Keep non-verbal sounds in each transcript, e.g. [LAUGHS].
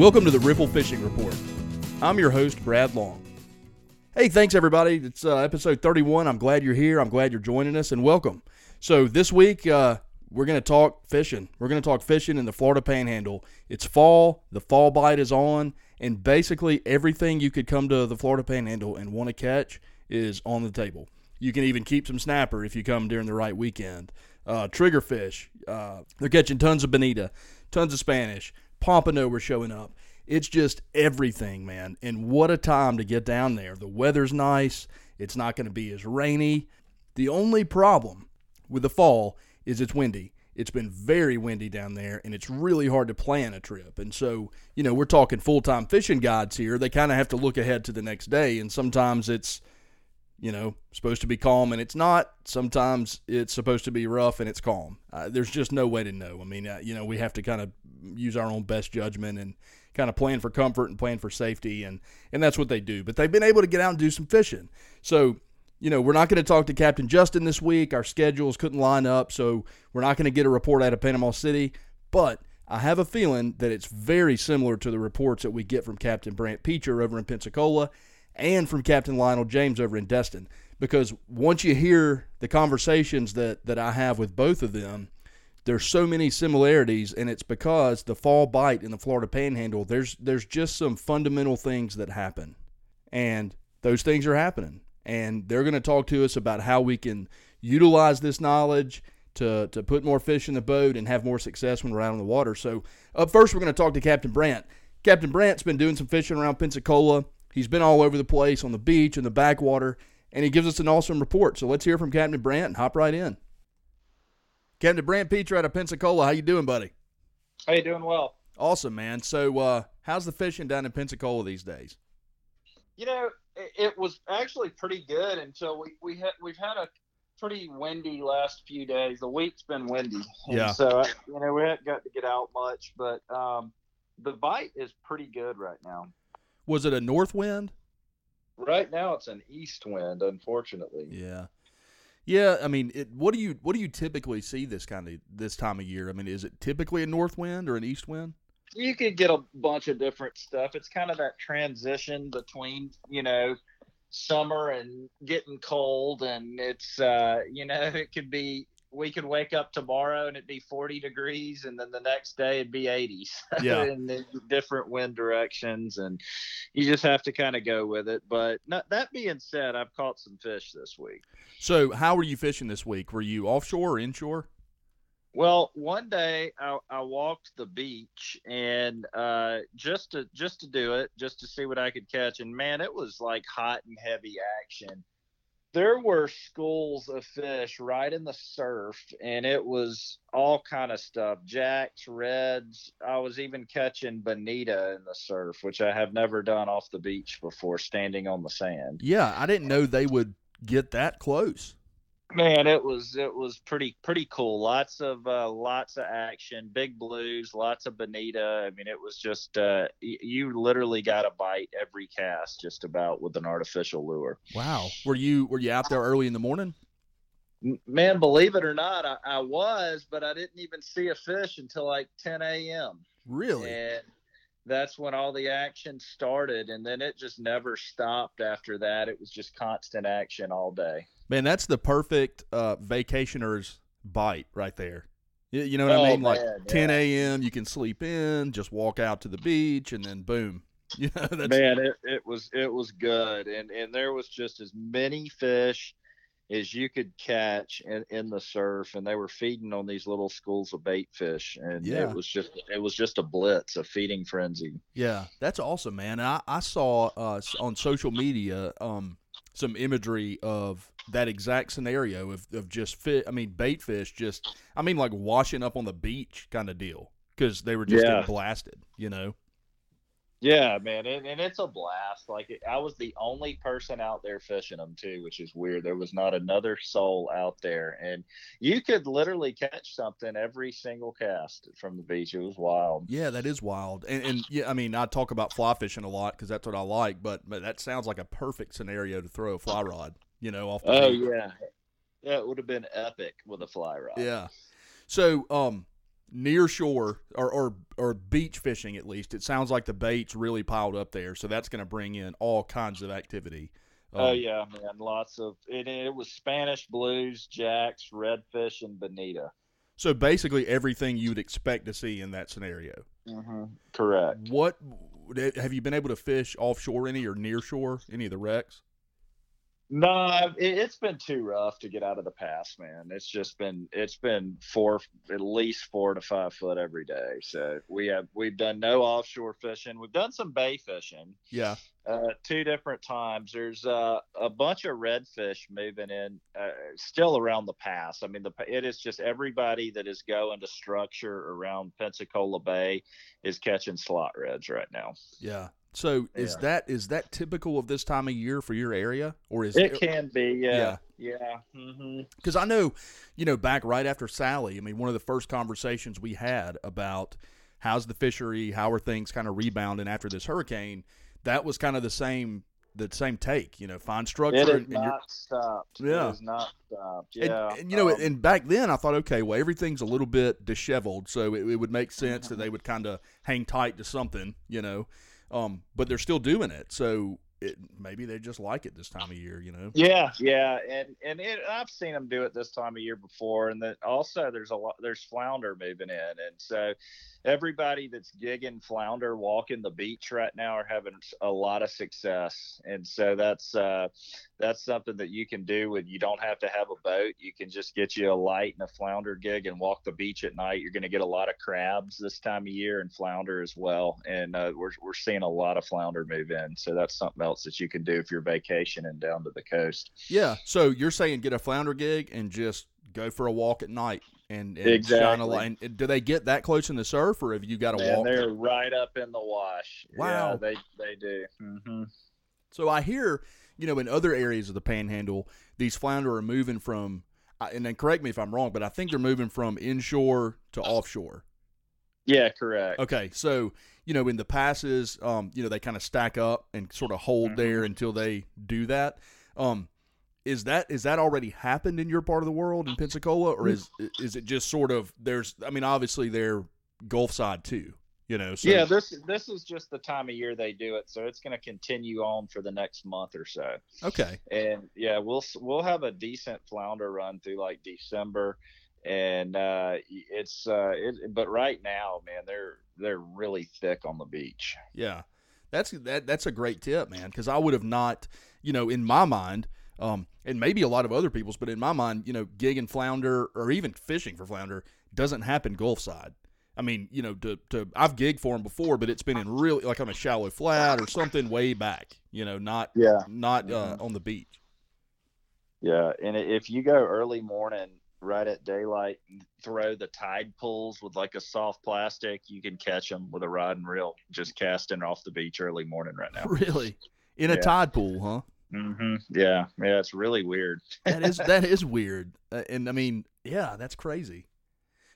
Welcome to the Ripple Fishing Report. I'm your host, Brad Long. Hey, thanks everybody. It's uh, episode 31. I'm glad you're here. I'm glad you're joining us, and welcome. So this week uh, we're going to talk fishing. We're going to talk fishing in the Florida Panhandle. It's fall. The fall bite is on, and basically everything you could come to the Florida Panhandle and want to catch is on the table. You can even keep some snapper if you come during the right weekend. Uh, triggerfish. Uh, they're catching tons of bonita, tons of Spanish. Pompano were showing up. It's just everything, man. And what a time to get down there. The weather's nice. It's not going to be as rainy. The only problem with the fall is it's windy. It's been very windy down there, and it's really hard to plan a trip. And so, you know, we're talking full time fishing guides here. They kind of have to look ahead to the next day, and sometimes it's, you know, supposed to be calm and it's not. Sometimes it's supposed to be rough and it's calm. Uh, there's just no way to know. I mean, uh, you know, we have to kind of use our own best judgment and kind of plan for comfort and plan for safety, and and that's what they do. But they've been able to get out and do some fishing. So you know, we're not going to talk to Captain Justin this week. Our schedules couldn't line up, so we're not going to get a report out of Panama City. But I have a feeling that it's very similar to the reports that we get from Captain Brant Peacher over in Pensacola and from Captain Lionel James over in Destin. Because once you hear the conversations that, that I have with both of them, there's so many similarities, and it's because the fall bite in the Florida Panhandle. There's there's just some fundamental things that happen, and those things are happening and they're going to talk to us about how we can utilize this knowledge to, to put more fish in the boat and have more success when we're out on the water. So, up first, we're going to talk to Captain Brant. Captain Brant's been doing some fishing around Pensacola. He's been all over the place on the beach and the backwater, and he gives us an awesome report. So let's hear from Captain Brant and hop right in. Captain Brant Peacher out of Pensacola, how you doing, buddy? How you doing? Well. Awesome, man. So, uh, how's the fishing down in Pensacola these days? You know, it was actually pretty good until we we had we've had a pretty windy last few days. The week's been windy, yeah. So you know we haven't got to get out much, but um, the bite is pretty good right now. Was it a north wind? Right now, it's an east wind, unfortunately. Yeah, yeah. I mean, it, what do you what do you typically see this kind of this time of year? I mean, is it typically a north wind or an east wind? you could get a bunch of different stuff. It's kind of that transition between, you know, summer and getting cold and it's uh you know [LAUGHS] it could be we could wake up tomorrow and it'd be 40 degrees and then the next day it'd be 80s [LAUGHS] yeah. in different wind directions and you just have to kind of go with it. But not, that being said i've caught some fish this week. So how were you fishing this week? Were you offshore or inshore? Well, one day I, I walked the beach and uh, just to just to do it, just to see what I could catch, and man, it was like hot and heavy action. There were schools of fish right in the surf, and it was all kind of stuff: jacks, reds. I was even catching bonita in the surf, which I have never done off the beach before, standing on the sand. Yeah, I didn't know they would get that close man it was it was pretty pretty cool. Lots of uh, lots of action big blues lots of bonita. I mean it was just uh, you literally got a bite every cast just about with an artificial lure. Wow. Were you were you out there early in the morning? Man believe it or not I, I was but i didn't even see a fish until like 10 a.m really? And that's when all the action started and then it just never stopped after that it was just constant action all day Man, that's the perfect uh, vacationer's bite right there. You, you know what oh, I mean? Like yeah. 10 a.m. You can sleep in, just walk out to the beach, and then boom. [LAUGHS] yeah that's... Man, it, it was it was good, and and there was just as many fish as you could catch in, in the surf, and they were feeding on these little schools of bait fish, and yeah. it was just it was just a blitz, a feeding frenzy. Yeah, that's awesome, man. I I saw uh, on social media um some imagery of that exact scenario of, of just fit. I mean, bait fish just, I mean, like washing up on the beach kind of deal because they were just yeah. getting blasted, you know? Yeah, man, and, and it's a blast. Like I was the only person out there fishing them too, which is weird. There was not another soul out there, and you could literally catch something every single cast from the beach. It was wild. Yeah, that is wild. And, and yeah, I mean, I talk about fly fishing a lot because that's what I like. But, but that sounds like a perfect scenario to throw a fly rod. You know, off. The oh beach. yeah, yeah, it would have been epic with a fly rod. Yeah. So, um, near shore or, or or beach fishing at least. It sounds like the bait's really piled up there, so that's going to bring in all kinds of activity. Oh yeah, man, lots of it. It was Spanish blues, jacks, redfish, and bonita. So basically, everything you would expect to see in that scenario. Mm-hmm. Correct. What have you been able to fish offshore any or near shore any of the wrecks? No, it, has been too rough to get out of the pass, man. It's just been it's been four at least four to five foot every day. So we have we've done no offshore fishing. We've done some bay fishing. Yeah. Uh, two different times. There's uh, a bunch of redfish moving in, uh, still around the pass. I mean, the it is just everybody that is going to structure around Pensacola Bay is catching slot reds right now. Yeah, so is Yeah. that is that typical of this time of year for your area, or is It can be, yeah, Yeah. yeah. hmm because I know, you know, back right after Sally, I mean, one of the first conversations we had about how's the fishery, how are things kind of rebounding after this hurricane, that was kind of the same the same take. You know, find structure. It has and- and not stopped. Yeah. It has not stopped. and- Yeah. and, you know, um, and back then I thought, okay, well, everything's a little bit disheveled, so it, it would make sense that they would kind of hang tight to something, you know. Um, but they're still doing it, so it, maybe they just like it this time of year, you know. Yeah, yeah, and and it, I've seen them do it this time of year before, and that also there's a lot there's flounder moving in, and so everybody that's gigging flounder walking the beach right now are having a lot of success, and so that's uh, that's something that you can do when you don't have to have a boat. You can just get you a light and a flounder gig and walk the beach at night. You're going to get a lot of crabs this time of year and flounder as well, and uh, we're we're seeing a lot of flounder move in, so that's something else that you can do if you're vacationing down to the coast. Yeah. So you're saying get a flounder gig and just go for a walk at night and, and shine a light. And do they get that close in the surf, or have you got to Man, walk? they're right up in the wash. Wow. Yeah, they they do. hmm So I hear, you know, in other areas of the Panhandle, these flounder are moving from, and then correct me if I'm wrong, but I think they're moving from inshore to offshore. Yeah, correct. Okay, so you know, in the passes, um, you know, they kind of stack up and sort of hold Mhm. there until they do that. Um, is that is that already happened in your part of the world in Pensacola, or is is it just sort of there's? I mean, obviously they're Gulf side too, you know. So, yeah, this this is just the time of year they do it, so it's going to continue on for the next month or so. Okay. And yeah, we'll we'll have a decent flounder run through like December, and uh, it's uh, it, but right now, man, they're they're really thick on the beach. Yeah, that's that. That's a great tip, man. Because I would have not, you know, in my mind, um, and maybe a lot of other people's, but in my mind, you know, gig and flounder or even fishing for flounder doesn't happen Gulf side. I mean, you know, to, to I've gigged for them before, but it's been in really like on a shallow flat or something way back. You know, not Yeah. not uh, on the beach. Yeah, and if you go early morning, right at daylight, throw the tide pools with like a soft plastic, you can catch them with a rod and reel, just casting off the beach early morning right now. [LAUGHS] Really, in a Yeah. tide pool, huh? Hmm Yeah, yeah, it's really weird. [LAUGHS] That is that is weird, uh, and I mean, yeah, that's crazy.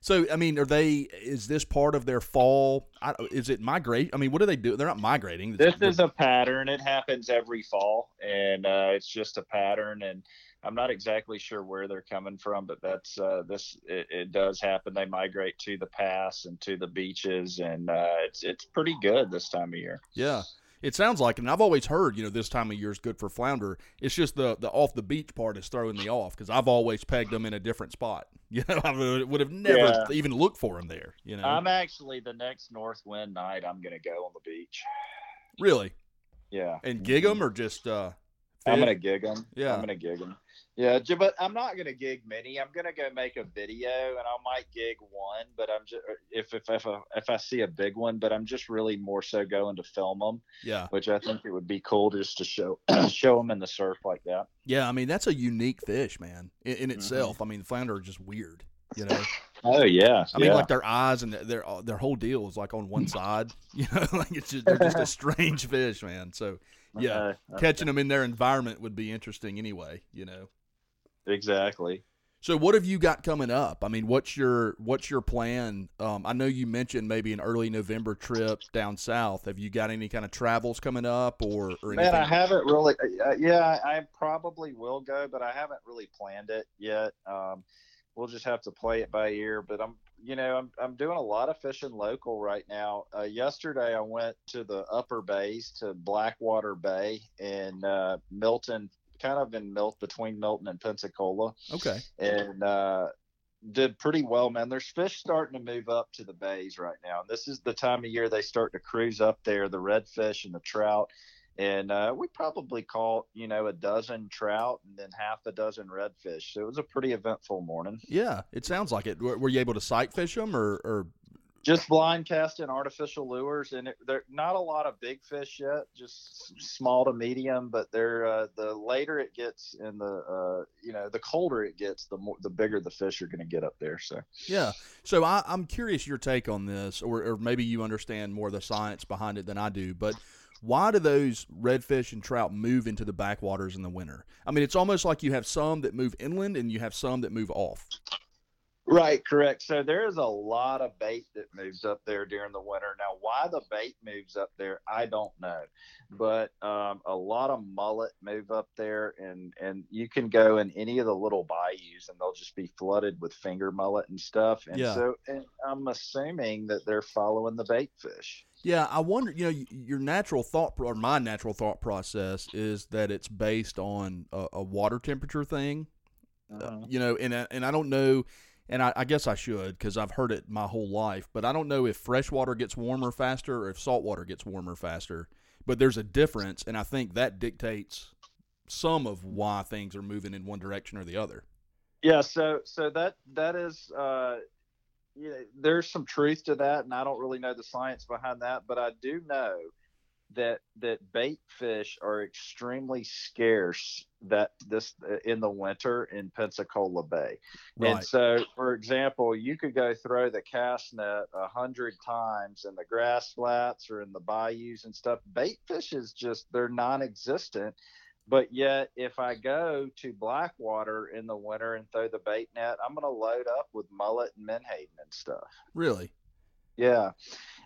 So, I mean, are they? Is this part of their fall? I, is it migrate? I mean, what do they do? They're not migrating. This is a pattern. It happens every fall, and uh, it's just a pattern. And I'm not exactly sure where they're coming from, but that's uh, this. It, it does happen. They migrate to the pass and to the beaches, and uh, it's it's pretty good this time of year. yeah. It sounds like, and I've always heard, you know, this time of year is good for flounder. It's just the the off the beach part is throwing me off because I've always pegged them in a different spot. [LAUGHS] You know, I would, would have never Yeah. even looked for them there. You know, I'm actually the next north wind night. I'm gonna go on the beach. really, Yeah, and gig them or just uh, I'm gonna gig them. Yeah. I'm gonna gig them. Yeah, but I'm not gonna gig many. I'm gonna go make a video, and I might gig one. But I'm just if if if I, if I see a big one, but I'm just really more so going to film them, yeah. which I think it would be cool just to show [CLEARS THROAT] show them in the surf like that. Yeah, I mean that's a unique fish, man. In, Mm-hmm. itself, I mean, the flounder are just weird. You know, [LAUGHS] Oh yeah, I mean, like their eyes and their their, their whole deal is like on one side. [LAUGHS] You know, like it's just they're just a [LAUGHS] strange fish, man. So yeah, catching them in their environment would be interesting anyway. You know. Exactly. So what have you got coming up? I mean, what's your what's your plan? Um, I know you mentioned maybe an early November trip down south. Have you got any kind of travels coming up or or anything? Man, I haven't really. Uh, yeah, I, I probably will go, but I haven't really planned it yet. Um, we'll just have to play it by ear. But I'm, you know, I'm I'm doing a lot of fishing local right now. Uh, yesterday I went to the upper bays to Blackwater Bay in uh, Milton, kind of in Milton between Milton and Pensacola, Okay. and uh, did pretty well, man. There's fish starting to move up to the bays right now. And this is the time of year they start to cruise up there, the redfish and the trout. And uh, we probably caught, you know, a dozen trout and then half a dozen redfish. So it was a pretty eventful morning. Yeah, it sounds like it. Were, were you able to sight fish them, or, or Just blind casting artificial lures, and it, they're not a lot of big fish yet, just small to medium. But they're uh, the later it gets, and the uh, you know the colder it gets, the more the bigger the fish are going to get up there. So yeah? So I, I'm curious your take on this, or, or maybe you understand more of the science behind it than I do. But why do those redfish and trout move into the backwaters in the winter? I mean, it's almost like you have some that move inland and you have some that move off. Right, correct. So there is a lot of bait that moves up there during the winter. Now, why the bait moves up there, I don't know, but um, a lot of mullet move up there, and and you can go in any of the little bayous, and they'll just be flooded with finger mullet and stuff. And Yeah. so, and I'm assuming that they're following the bait fish. Yeah, I wonder. You know, your natural thought, or my natural thought process, is that it's based on a, a water temperature thing. Uh, You know, and I- and I don't know, and I, I guess I should because I've heard it my whole life, but I don't know if fresh water gets warmer faster or if salt water gets warmer faster. But there's a difference, and I think that dictates some of why things are moving in one direction or the other. Yeah, so so that that is uh know, there's some truth to that and I don't really know the science behind that, but I do know that that bait fish are extremely scarce that this uh, in the winter in Pensacola Bay. Right. And so, for example, you could go throw the cast net a hundred times in the grass flats or in the bayous and stuff. Bait fish is just they're non-existent. But yet, if I go to Blackwater in the winter and throw the bait net, I'm going to load up with mullet and menhaden and stuff. Really? Yeah.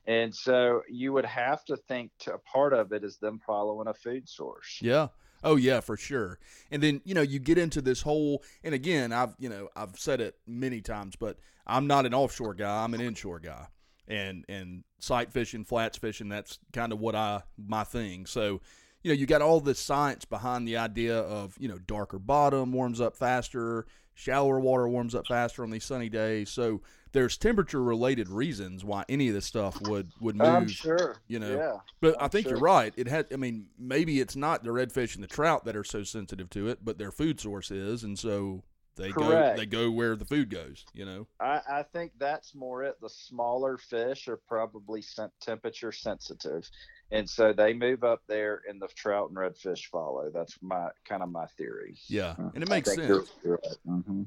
And so you would have to think to, a part of it is them following a food source. Yeah. Oh yeah, for sure. And then, you know, you get into this whole and again, I've, you know, I've said it many times, but I'm not an offshore guy, I'm an inshore guy. And and sight fishing, flats fishing, that's kind of what I my thing. So, you know, you got all this science behind the idea of, you know, darker bottom warms up faster, shallower water warms up faster on these sunny days. So, there's temperature related reasons why any of this stuff would would move. I'm sure. you know, Yeah. But I I'm think sure. you're right. It had. I mean, maybe it's not the redfish and the trout that are so sensitive to it, but their food source is, and so they go. They go where the food goes. You know. I, I think that's more it. The smaller fish are probably temperature sensitive, and so they move up there, and the trout and redfish follow. That's my kind of my theory. Yeah, Uh, and it makes sense. you're- you're right. Mhm.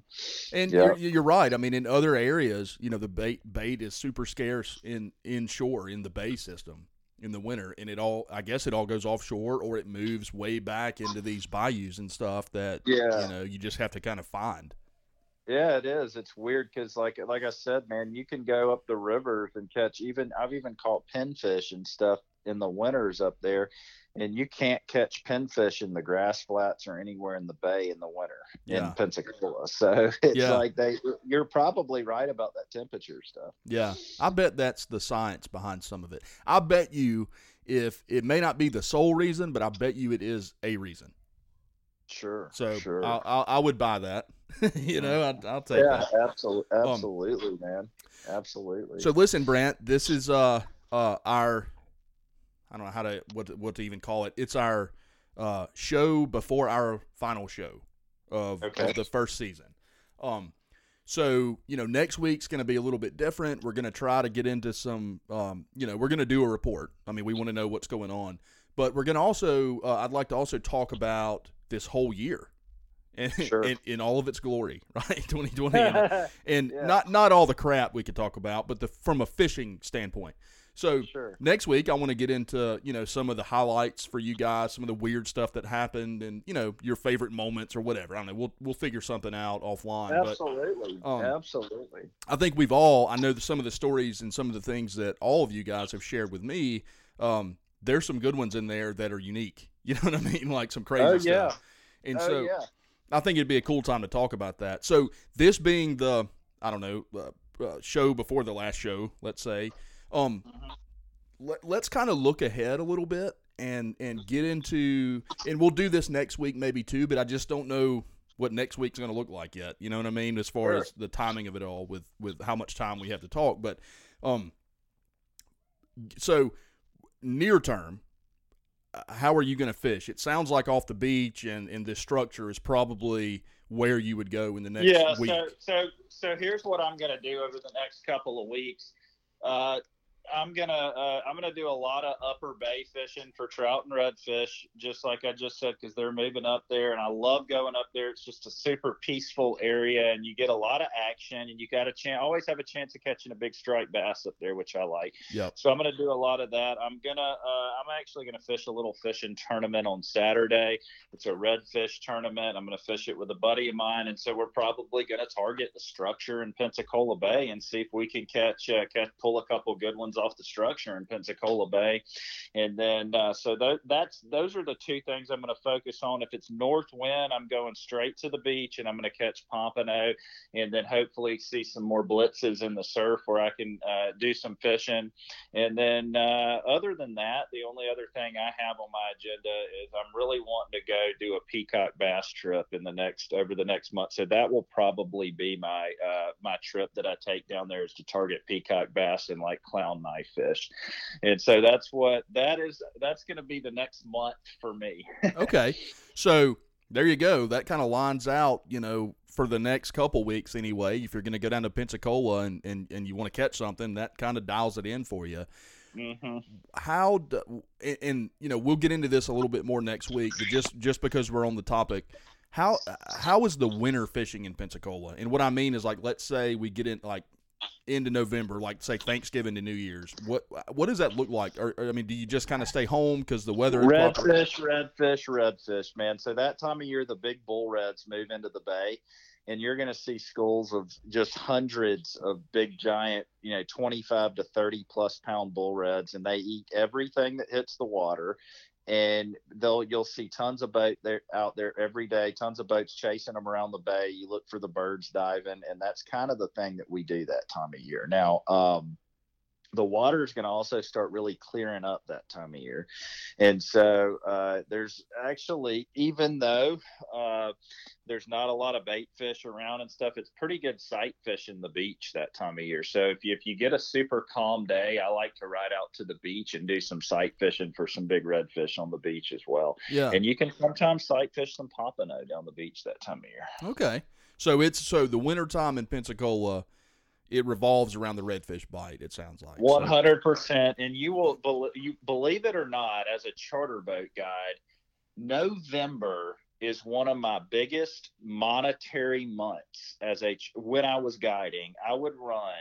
And Yeah. you're, you're right. I mean, in other areas, you know, the bait bait is super scarce in inshore in the bay system in the winter, and it all. I guess it all goes offshore or it moves way back into these bayous and stuff that Yeah. you know you just have to kind of find. Yeah, it is. It's weird because, like, like I said, man, you can go up the rivers and catch even. I've even caught pinfish and stuff in the winters up there, and you can't catch pinfish in the grass flats or anywhere in the bay in the winter Yeah. in Pensacola. [LAUGHS] So it's Yeah. like they. You're probably right about that temperature stuff. Yeah, I bet that's the science behind some of it. I bet you, if it may not be the sole reason, but I bet you it is a reason. Sure. So sure. I, I, I would buy that. [LAUGHS] you know, I, I'll take yeah, that. absolutely, absolutely, man, absolutely. So listen, Brant, this is uh uh our I don't know how to what to, what to even call it. It's our uh show before our final show of, Okay. of the first season. Um so, you know, next week's going to be a little bit different. We're going to try to get into some um you know, we're going to do a report. I mean, we want to know what's going on. But we're going to also uh, I'd like to also talk about this whole year. And [LAUGHS] Sure. in, in all of its glory, [LAUGHS] right? 2020 and [LAUGHS] and Yeah. not not all the crap we could talk about, but the from a fishing standpoint. So sure. next week I want to get into you know some of the highlights for you guys, some of the weird stuff that happened, and you know your favorite moments or whatever. I don't know. We'll we'll figure something out offline. But Absolutely. um, absolutely. I think we've all I know that some of the stories and some of the things that all of you guys have shared with me. Um, there's some good ones in there that are unique. You know what I mean? Like some crazy Oh yeah. stuff. And oh so yeah. I think it'd be a cool time to talk about that. So this being the I don't know uh, uh, show before the last show, let's say, um, let, let's kind of look ahead a little bit and and get into and we'll do this next week maybe too, but I just don't know what next week's going to look like yet. You know what I mean? As far Sure. as the timing of it all, with with how much time we have to talk, but um, so near term, how are you going to fish? It sounds like off the beach and and this structure is probably where you would go in the next yeah. week. So so so here's what I'm gonna do over the next couple of weeks. Uh, I'm gonna uh, I'm gonna do a lot of upper bay fishing for trout and redfish, just like I just said, because they're moving up there, and I love going up there. It's just a super peaceful area, and you get a lot of action, and you got a chance, always have a chance of catching a big striped bass up there, which I like. Yep. So I'm gonna do a lot of that. I'm gonna uh, I'm actually gonna fish a little fishing tournament on Saturday. It's a redfish tournament. I'm gonna fish it with a buddy of mine, and so we're probably gonna target the structure in Pensacola Bay and see if we can catch uh, catch pull a couple good ones off the structure in Pensacola Bay. And then uh, so th- that's those are the two things I'm gonna focus on. If it's north wind, I'm going straight to the beach and I'm gonna catch pompano, and then hopefully see some more blitzes in the surf where I can uh, do some fishing. And then, uh, other than that, the only other thing I have on my agenda is I'm really wanting to go do a peacock bass trip in the next over the next month. So that will probably be my uh, my trip that I take down there is to target peacock bass and like clown knife fish. And so that's what that is. That's going to be the next month for me. [LAUGHS] okay, so there you go. That kind of lines out, you know, for the next couple weeks anyway. If you're going to go down to Pensacola and, and, and you want to catch something, that kind of dials it in for you. hmm How do, and, and you know we'll get into this a little bit more next week, but just just because we're on the topic, how how is the winter fishing in Pensacola? And what I mean is like, let's say we get in like into November, like say Thanksgiving to New Year's. What what does that look like? Or, or, I mean, do you just kind of stay home because the weather? Redfish, redfish, redfish, man. So that time of year, the big bull reds move into the bay, and you're going to see schools of just hundreds of big, giant, you know, 25 to 30 plus pound bull reds, and they eat everything that hits the water. And they'll you'll see tons of boat there out there every day, tons of boats chasing them around the bay. You look for the birds diving, and that's kind of the thing that we do that time of year. Now, um, the water is going to also start really clearing up that time of year. And so uh, there's actually, even though uh, there's not a lot of bait fish around and stuff, it's pretty good sight fishing the beach that time of year. So if you, if you get a super calm day, I like to ride out to the beach and do some sight fishing for some big redfish on the beach as well. Yeah. And you can sometimes sight fish some pompano down the beach that time of year. Okay. So it's so the wintertime in Pensacola, it revolves around the redfish bite. It sounds like One hundred percent, and you will bel you believe it or not, as a charter boat guide, November is one of my biggest monetary months. As a when I was guiding, I would run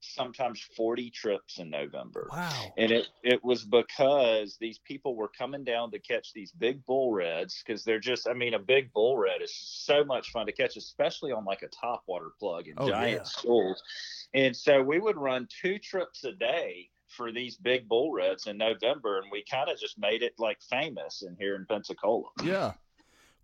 sometimes forty trips in November. Wow. And it, it was because these people were coming down to catch these big bull reds because they're just, I mean, a big bull red is so much fun to catch, especially on like a topwater plug in Oh, giant yeah. schools. And so we would run two trips a day for these big bull reds in November. And we kind of just made it like famous in here in Pensacola. Yeah.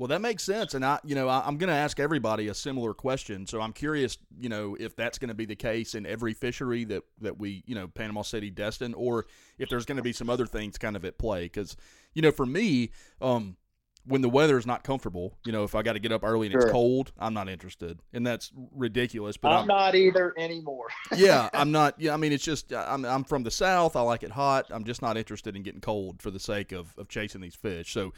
Well, that makes sense, and I, you know, I, I'm going to ask everybody a similar question. So I'm curious, you know, if that's going to be the case in every fishery that that we, you know, Panama City, Destin, or if there's going to be some other things kind of at play. Because, you know, for me, um, when the weather is not comfortable, you know, if I got to get up early and it's cold, I'm not interested, and that's ridiculous. But I'm I'm, not either anymore. [LAUGHS] yeah, I'm not. Yeah, I mean, it's just I'm I'm from the south. I like it hot. I'm just not interested in getting cold for the sake of of chasing these fish. So,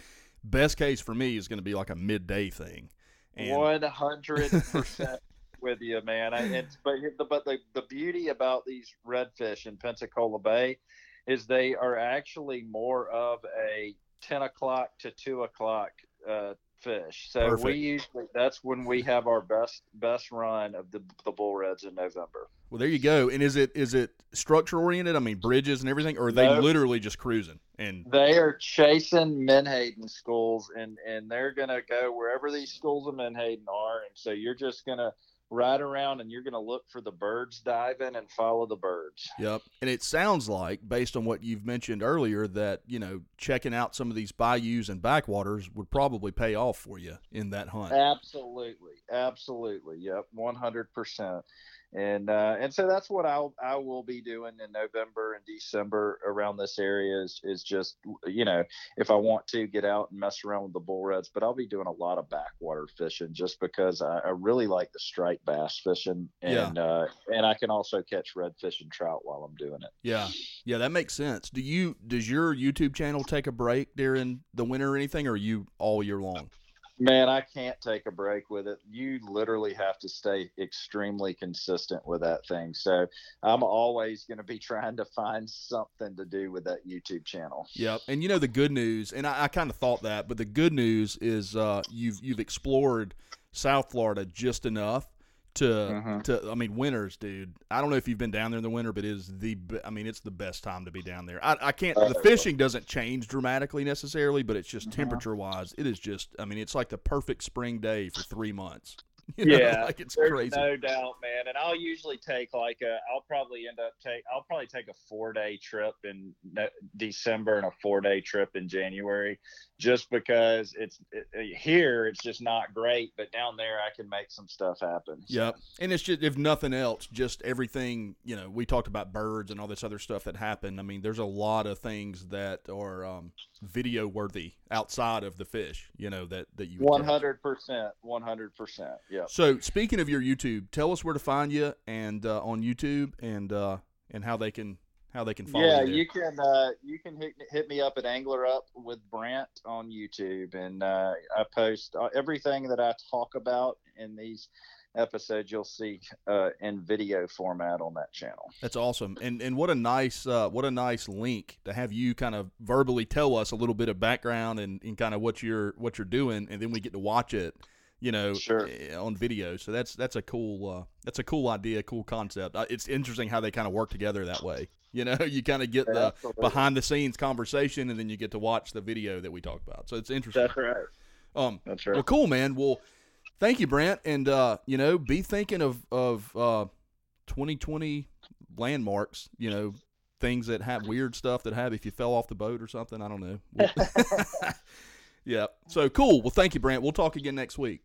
best case for me is going to be like a midday thing. One hundred percent [LAUGHS] with you, man. I, it's but the but the the beauty about these redfish in Pensacola Bay is they are actually more of a ten o'clock to two o'clock uh, fish. So Perfect. we usually that's when we have our best best run of the the bull reds in November. well, there you go. And is it is it structure oriented? I mean, bridges and everything, or are they No. literally just cruising? And They are chasing Menhaden schools, and and they're gonna go wherever these schools of Menhaden are, and so you're just gonna ride around and you're going to look for the birds diving and follow the birds. Yep. And it sounds like, based on what you've mentioned earlier, that, you know, checking out some of these bayous and backwaters would probably pay off for you in that hunt. Absolutely. Absolutely. Yep. 100% and uh, and so that's what I'll I will be doing in November and December around this area is is just you know if I want to get out and mess around with the bull reds, but I'll be doing a lot of backwater fishing just because I, I really like the striped bass fishing and yeah. uh, and I can also catch redfish and trout while I'm doing it. Yeah, yeah, that makes sense. Do you does your YouTube channel take a break during the winter or anything, or are you all year long? Man, I can't take a break with it. You literally have to stay extremely consistent with that thing. So I'm always going to be [LAUGHS] trying to find something to do with that YouTube channel. Yep. And you know the good news, and I, I kind of thought that, but the good news is uh, you've you've explored South Florida just enough to mm-hmm. to I mean winters, dude. I don't know if you've been down there in the winter, but it is the I mean it's the best time to be down there. I, I can't the fishing doesn't change dramatically necessarily, but it's just mm-hmm. temperature wise, it is just I mean it's like the perfect spring day for three months. [LAUGHS] You know, yeah, like it's crazy. No doubt, man. And I'll usually take like a. I'll probably end up take. I'll probably take a four day trip in December and a four day trip in January, just because it's it, here. It's just not great, but down there I can make some stuff happen. So. Yep. And it's just if nothing else, just everything. You know, we talked about birds and all this other stuff that happened. I mean, there's a lot of things that are um, video worthy outside of the fish. You know that that you. One hundred percent. One hundred percent. Yeah. So speaking of your YouTube, tell us where to find you and uh, on YouTube and uh, and how they can how they can follow you. yeah, you. you can uh, you can hit, hit me up at Angler Up with Brant on YouTube, and uh, I post uh, everything that I talk about in these episodes. You'll see uh, in video format on that channel. That's awesome, and and what a nice uh, what a nice link to have you kind of verbally tell us a little bit of background and, and kind of what you're what you're doing, and then we get to watch it you know, sure. Eh, on video. So that's that's a cool uh, that's a cool idea, cool concept. Uh, it's interesting how they kind of work together that way. You know, [LAUGHS] you kind of get the Absolutely. behind the scenes conversation, and then you get to watch the video that we talked about. So it's interesting. That's right. Um, that's right. Well, cool, man. Well, thank you, Brant, and uh, you know, be thinking of of uh, 2020 landmarks. You know, things that have weird stuff that have if you fell off the boat or something. I don't know. [LAUGHS] [LAUGHS] yeah. So cool. Well, thank you, Brant. We'll talk again next week.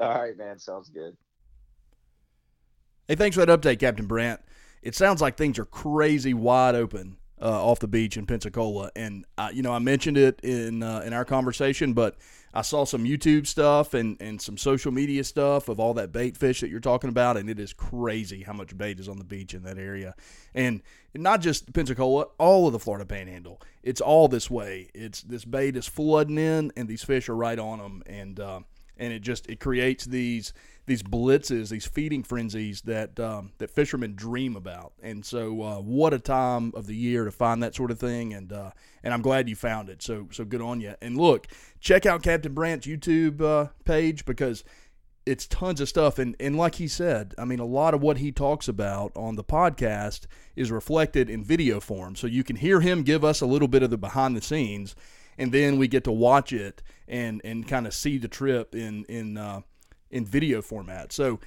All right, man. Sounds good. Hey, thanks for that update, Captain Brant. It sounds like things are crazy wide open uh, off the beach in Pensacola, and you know I mentioned it in uh, in our conversation, but I saw some YouTube stuff and and some social media stuff of all that bait fish that you're talking about, and it is crazy how much bait is on the beach in that area, and not just Pensacola, all of the Florida Panhandle. It's all this way. It's this bait is flooding in, and these fish are right on them, and uh, and it just it creates these these blitzes, these feeding frenzies that um, that fishermen dream about. And so, uh, what a time of the year to find that sort of thing. And uh, and I'm glad you found it. So so good on you. And look, check out Captain Brant's YouTube uh, page because it's tons of stuff. And and like he said, I mean, a lot of what he talks about on the podcast is reflected in video form. So you can hear him give us a little bit of the behind the scenes and then we get to watch it and and kind of see the trip in in uh, in video format. So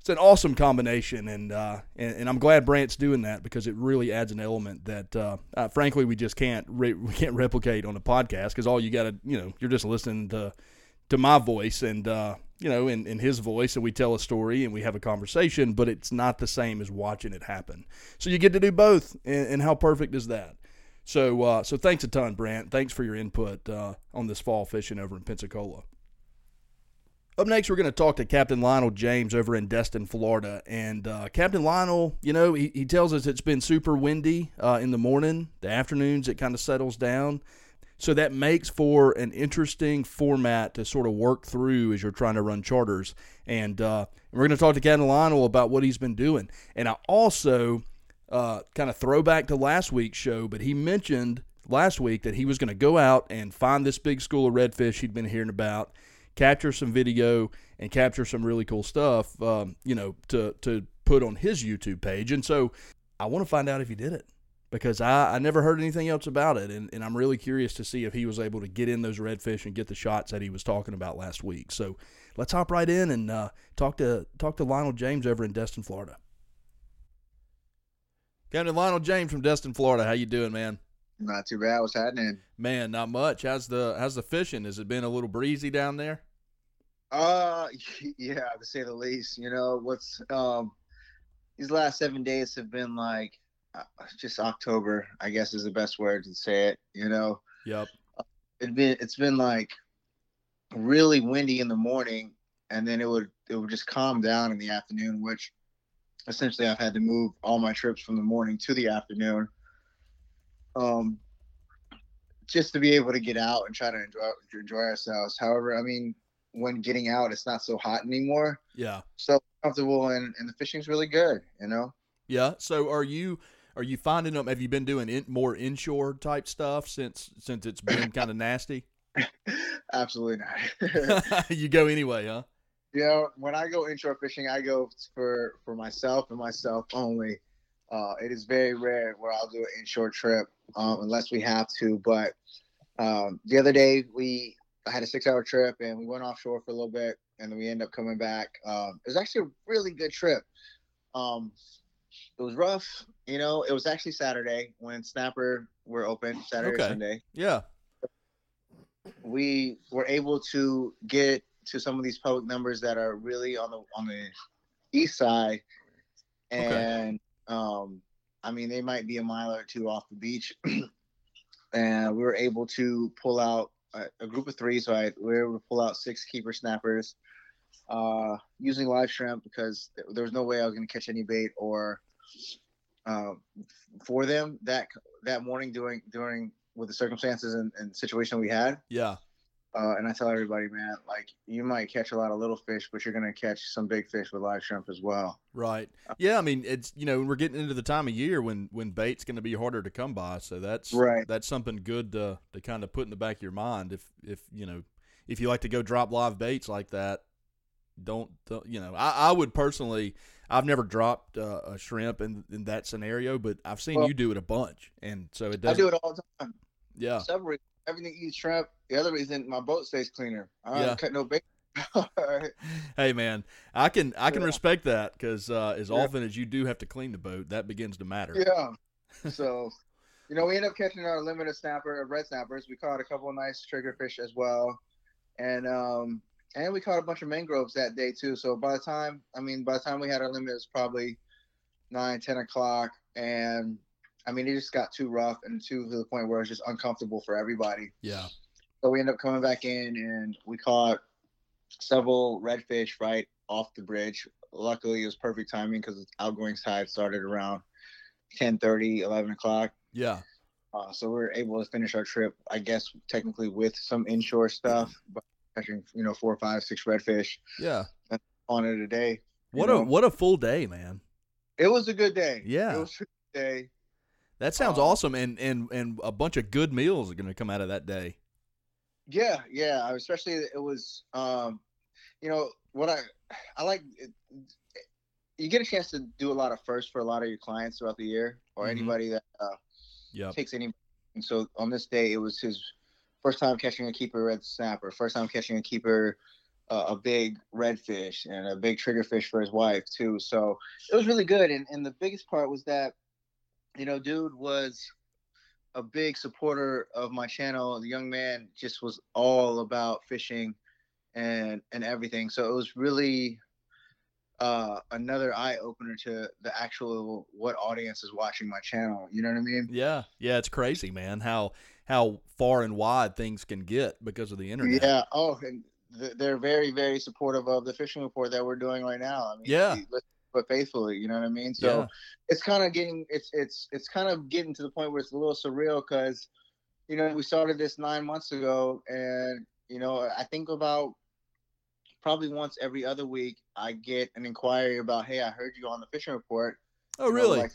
it's an awesome combination, and, uh, and, and I'm glad Brant's doing that because it really adds an element that, uh, uh, frankly, we just can't re- [LAUGHS] we can't replicate on a podcast because all you got to you know you're just listening to to my voice and uh, you know in, in his voice, and we tell a story and we have a conversation, but it's not the same as watching it happen. So you get to do both, and, and how perfect is that? So, uh, so thanks a ton, Brant. Thanks for your input uh, on this fall fishing over in Pensacola. Up next, we're going to talk to Captain Lionel James over in Destin, Florida. And uh, Captain Lionel, you know, he, he tells us it's been super windy uh, in the morning. The afternoons, it kind of settles down. So that makes for an interesting format to sort of work through as you're trying to run charters. And, uh, we're going to talk to Captain Lionel about what he's been doing. And I also uh, kind of throwback to last week's show, but he mentioned last week that he was going to go out and find this big school of redfish he'd been hearing about, capture some video, and capture some really cool stuff, um, you know, to, to put on his YouTube page. And so I want to find out if he did it because I, I never heard anything else about it. And, and I'm really curious to see if he was able to get in those redfish and get the shots that he was talking about last week. So let's hop right in and uh, talk to talk to Lionel James over in Destin, Florida. Captain Lionel James from Destin, Florida. How you doing, man? Not too bad. What's happening? Man, not much. How's the how's the fishing? Has it been a little breezy down there? Uh, [LAUGHS] yeah, to say the least. You know what's um, these last seven days have been like uh, just October. I guess is the best word to say it. You know, Yep. it been it's been like really windy in the morning, and then it would it would just calm down in the afternoon, which essentially I've had to move all my trips from the morning to the afternoon. Um, just to be able to get out and try to enjoy enjoy ourselves. However, I mean, when getting out, it's not so hot anymore, Yeah. so comfortable, and and the fishing's really good. You know. Yeah. So are you are you finding them? Have you been doing in, more inshore type stuff since since it's been kind of nasty? [LAUGHS] Absolutely not. [LAUGHS] [LAUGHS] you go anyway, huh? You know, when I go inshore fishing, I go for for myself and myself only. Uh, it is very rare where I'll do an inshore trip um, unless we have to. But um, the other day we I had a six hour trip and we went offshore for a little bit and then we end up coming back. Um, it was actually a really good trip. Um, it was rough, you know. It was actually Saturday when Snapper were open, Saturday Okay. Sunday Yeah. we were able to get to some of these public numbers that are really on the on the east side. And um i mean they might be a mile or two off the beach. [CLEARS THROAT] And we were able to pull out a, a group of three. So i we were able to pull out six keeper snappers uh using live shrimp because th- there was no way i was going to catch any bait or um for them that that morning during during with the circumstances and, and situation we had. Yeah. Uh, and I tell everybody, man, like you might catch a lot of little fish, but you're gonna catch some big fish with live shrimp as well. Right. Yeah. I mean, it's you know we're getting into the time of year when when bait's going to be harder to come by. So that's Right. That's something good to to kind of put in the back of your mind. If if you know if you like to go drop live baits like that, don't, don't you know? I, I would personally. I've never dropped uh, a shrimp in in that scenario, but I've seen Well- you do it a bunch, and so it does. I do it all the time. Yeah. Several Everything eats shrimp. The other reason, my boat stays cleaner. I don't Yeah. cut no bait. [LAUGHS] Hey man, I can I can Yeah. respect that because uh, as Yeah. often as you do have to clean the boat, that begins to matter. yeah. [LAUGHS] So, you know, we end up catching our limited snapper, red snappers. We caught a couple of nice triggerfish as well, and um, and we caught a bunch of mangroves that day too. So by the time, I mean, by the time we had our limit, it was probably nine, ten o'clock, and I mean, it just got too rough and too to the point where it's just uncomfortable for everybody. Yeah. So we ended up coming back in, and we caught several redfish right off the bridge. Luckily, it was perfect timing because the outgoing tide started around 10:30, 11 o'clock. Yeah. Uh, so we were able to finish our trip, I guess, technically with some inshore stuff, but catching you know four, five, six redfish Yeah. on it a day. What You a know? what a full day, man. It was a good day. Yeah. it was a good day. That sounds Um, awesome, and and and a bunch of good meals are going to come out of that day. Yeah, yeah. Especially it was, um, you know, what I I like. It, you get a chance to do a lot of firsts for a lot of your clients throughout the year, or Mhm. anybody that uh, Yep. takes any. And so on this day, it was his first time catching a keeper red snapper, first time catching a keeper, uh, a big redfish, and a big triggerfish for his wife too. So it was really good. And and the biggest part was that, you know, dude was a big supporter of my channel. The young man just was all about fishing and and everything. So it was really uh another eye opener to the actual what audience is watching my channel. You know what I mean? Yeah, yeah, it's crazy, man. How how far and wide things can get because of the internet. Yeah. Oh, and th- they're very, very supportive of the fishing report that we're doing right now. I mean, Yeah. But faithfully, you know what I mean? So Yeah. it's kind of getting, it's, it's, it's kind of getting to the point where it's a little surreal because, you know, we started this nine months ago, and you know, I think about probably once every other week, I get an inquiry about, hey, I heard you on the fishing report. Oh, really? like-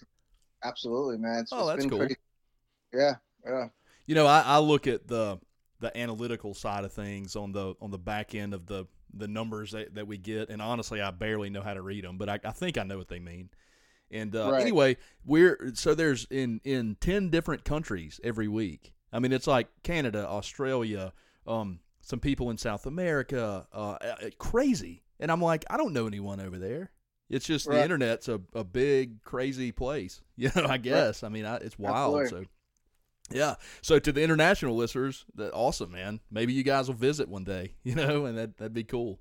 absolutely, man. It's, Oh, it's that's been cool. pretty- yeah, yeah. You know, I, I look at the the analytical side of things on the on the back end of the the numbers that, that we get, and honestly, I barely know how to read them, but I, I think I know what they mean. And uh, Right. anyway, we're so there's in in ten different countries every week. I mean, it's like Canada, Australia, um, some people in South America, uh, uh, crazy. And I'm like, I don't know anyone over there. It's just the internet's a, a big crazy place, [LAUGHS] you know. I guess. I mean, I, it's wild. Absolutely. So, yeah. So to the international listeners, that awesome, man. Maybe you guys will visit one day, [LAUGHS] you know, and that that'd be cool.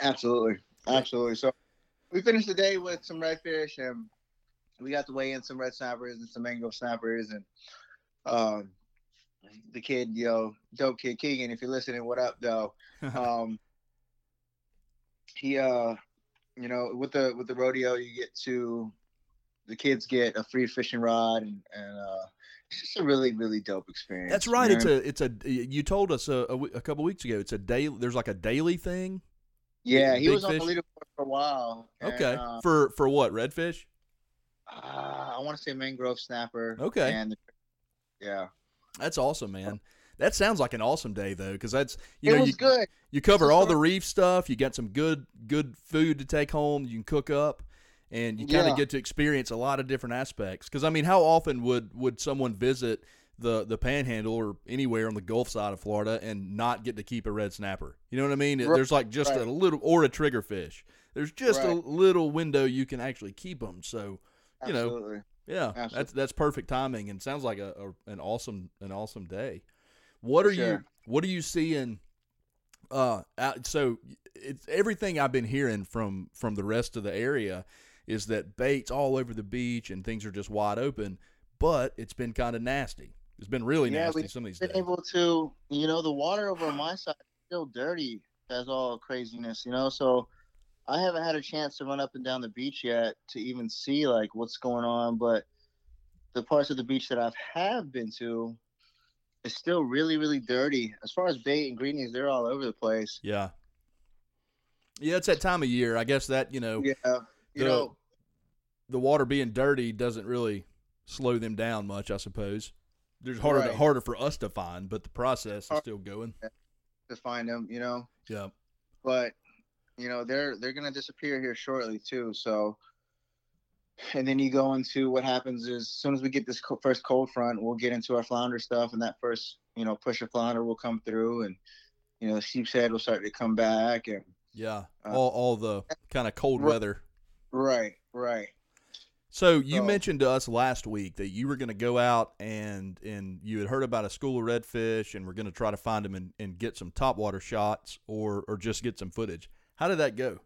Absolutely, absolutely. So we finished the day with some redfish, and we got to weigh in some red snappers and some mango snappers, and um, the kid, yo, dope kid Keegan, if you're listening, what up, though? [LAUGHS] Um, he, uh, you know, with the with the rodeo, you get to the kids get a free fishing rod, and and uh, it's just a really really dope experience. That's right. you It's a it's a. You told us a a couple weeks ago. It's a daily. There's like a daily thing. yeah. He big was on the fish? leaderboard for a while. and, Okay. uh, for for what? Redfish. Uh, I want to say mangrove snapper. Okay. And yeah, That's awesome, man. That sounds like an awesome day though, because that's you it know you good. you cover all the reef stuff. You got some good good food to take home. You can cook up, and you kind of Yeah. get to experience a lot of different aspects. Because I mean, how often would would someone visit the the Panhandle or anywhere on the Gulf side of Florida and not get to keep a red snapper? You know what I mean? Right, There's like just a little or a triggerfish. There's just a little window you can actually keep them. So you know, yeah, Absolutely. that's that's perfect timing and sounds like a, a an awesome an awesome day. What are you what are you seeing uh out, so it's everything I've been hearing from from the rest of the area is that baits all over the beach and things are just wide open, but it's been kind of nasty. It's been really Yeah, nasty some of these Been days. able to, you know, the water over my side is still dirty as all craziness, you know. So I haven't had a chance to run up and down the beach yet to even see like what's going on. But the parts of the beach that I've have been to is still really, really dirty. As far as bait and greenies, they're all over the place. Yeah. Yeah, it's that time of year. I guess that, you know, Yeah, The- you know, the water being dirty doesn't really slow them down much, I suppose. There's harder Right. harder for us to find, but the process is still going. to find them, you know. Yeah. but you know they're they're gonna disappear here shortly too. So, and then you go into what happens is as soon as we get this co- first cold front, we'll get into our flounder stuff, and that first you know push of flounder will come through, and you know the sheep's head will start to come back, and Yeah. Uh, all all the kind of cold weather. Right, right, So you So- mentioned to us last week that you were going to go out and and you had heard about a school of redfish and we're going to try to find them and, and get some topwater shots or or just get some footage. How did that go?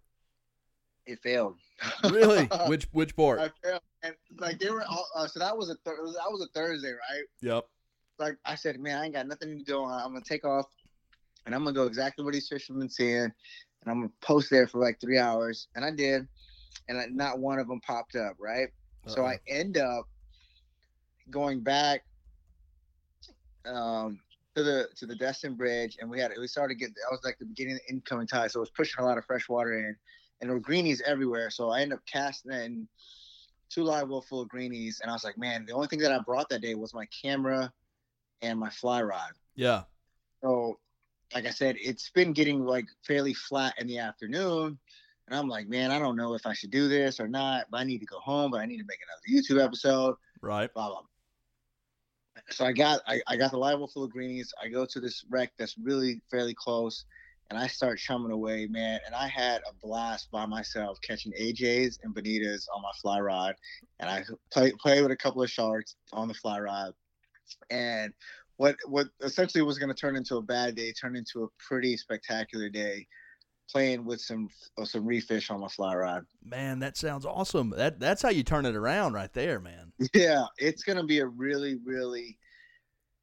it failed. Really? [LAUGHS] which which part? I failed, and like they were all. Uh, so that was a thir- that was a Thursday, right? Yep. like I said, man, I ain't got nothing to do. I'm gonna take off, and I'm gonna go exactly what these fishermen seeing, and I'm gonna post there for like three hours, and I did, and not one of them popped up, right? So I end up going back um, to the to the Destin Bridge, and we had we started getting. get. I was like the beginning of the incoming tide, so it was pushing a lot of fresh water in, and there were greenies everywhere. So I ended up casting in two live well full of greenies, and I was like, man, the only thing that I brought that day was my camera and my fly rod. yeah. So, like I said, it's been getting like fairly flat in the afternoon. And I'm like, man, I don't know if I should do this or not, but I need to go home, but I need to make another YouTube episode, Right. blah, blah. So I got I, I got the live well full of greenies. I go to this wreck that's really fairly close and I start chumming away, man. And I had a blast by myself catching AJs and bonitas on my fly rod. And I play play with a couple of sharks on the fly rod. And what what essentially was going to turn into a bad day turned into a pretty spectacular day playing with some uh, some reef fish on my fly rod. Man, that sounds awesome. That that's how you turn it around right there, man. Yeah, it's going to be a really really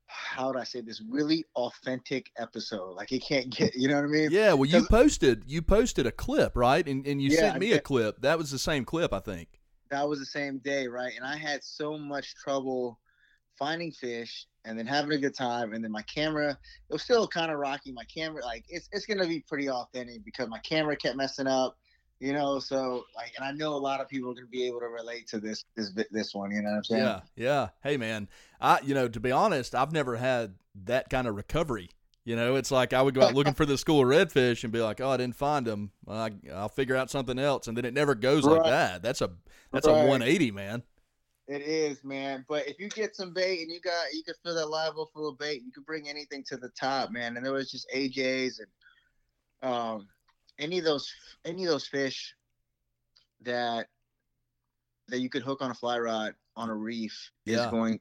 how would I say this really authentic episode. Like it can't get, you know what I mean? Yeah, well you posted you posted a clip, right? And and you Yeah, sent me a clip. That was the same clip, I think. that was the same day, right? And I had so much trouble finding fish and then having a good time. And then my camera, it was still kind of rocky. My camera, like it's it's gonna be pretty authentic because my camera kept messing up, you know. So like, and I know a lot of people are gonna be able to relate to this this this one. You know what I'm saying? Yeah, yeah. Hey, man, I you know to be honest, I've never had that kind of recovery. You know, it's like I would go out looking for the school of redfish and be like, "Oh, I didn't find them. Well, I, I'll figure out something else," and then it never goes like that. That's a that's a 180, man. It is, man. But if you get some bait and you got you can fill that live well full of bait, you can bring anything to the top, man. And there was just AJs and um any of those any of those fish that that you could hook on a fly rod on a reef Yeah. is going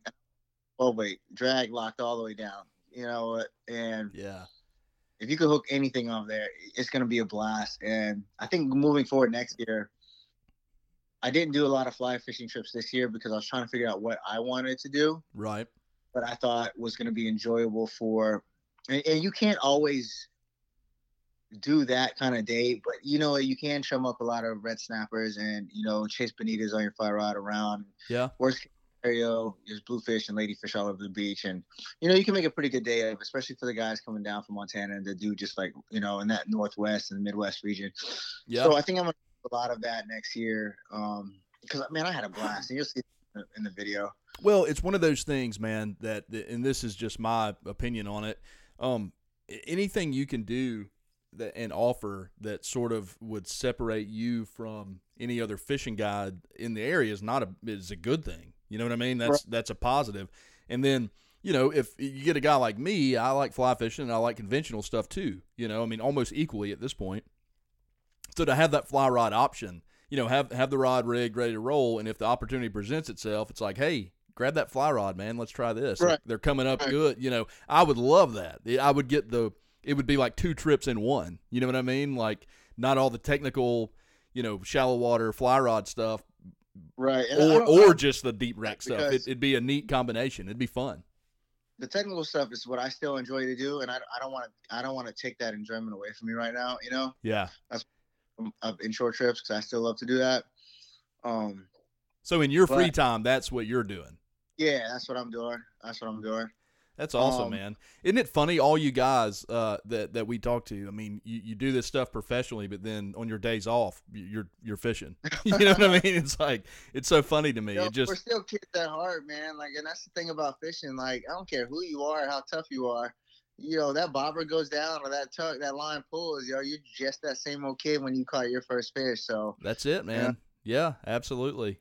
oh wait, drag locked all the way down. You know what? And Yeah. if you could hook anything on there, it's going to be a blast. And I think moving forward next year, I didn't do a lot of fly fishing trips this year because I was trying to figure out what I wanted to do, Right. but I thought was going to be enjoyable for, and, and you can't always do that kind of day, but you know, you can chum up a lot of red snappers and, you know, chase bonitas on your fly rod around. Yeah. Worst scenario, there's bluefish and ladyfish all over the beach. And, you know, you can make a pretty good day of, especially for the guys coming down from Montana and to do just like, you know, in that Northwest and Midwest region. Yeah. So I think I'm going to do a lot of that next year. Um, because man, I had a blast and you'll see in the video. Well, it's one of those things, man, that and this is just my opinion on it. Um anything you can do that and offer that sort of would separate you from any other fishing guide in the area is not a is a good thing. You know what I mean? That's that's a positive. And then, you know, if you get a guy like me, I like fly fishing and I like conventional stuff too. You know, I mean almost equally at this point. So to have that fly rod option, you know, have have the rod rigged, ready to roll, and if the opportunity presents itself, it's like, hey, grab that fly rod, man. Let's try this. Right. They're coming up Right. good. You know, I would love that. I would get the. It would be like two trips in one. You know what I mean? Like not all the technical, you know, shallow water fly rod stuff, Right. And or or just the deep wreck stuff. It, it'd be a neat combination. It'd be fun. the technical stuff is what I still enjoy to do. And I, I don't want to, I don't want to take that enjoyment away from me right now, you know, Yeah. Of inshore trips. Cause I still love to do that. Um, So in your free time, that's what you're doing. yeah, that's what I'm doing. That's what I'm doing. That's awesome, Um, man. Isn't it funny? All you guys uh, that that we talk to. I mean, you, you do this stuff professionally, but then on your days off, you're you're fishing. [LAUGHS] you know what I mean? It's like it's so funny to me. You know, It just we're still kids at heart, man. Like, and that's the thing about fishing. Like, I don't care who you are, how tough you are. You know, that bobber goes down or that tug, that line pulls. Yo, you're just that same old kid when you caught your first fish. So, that's it, man. Yeah, absolutely.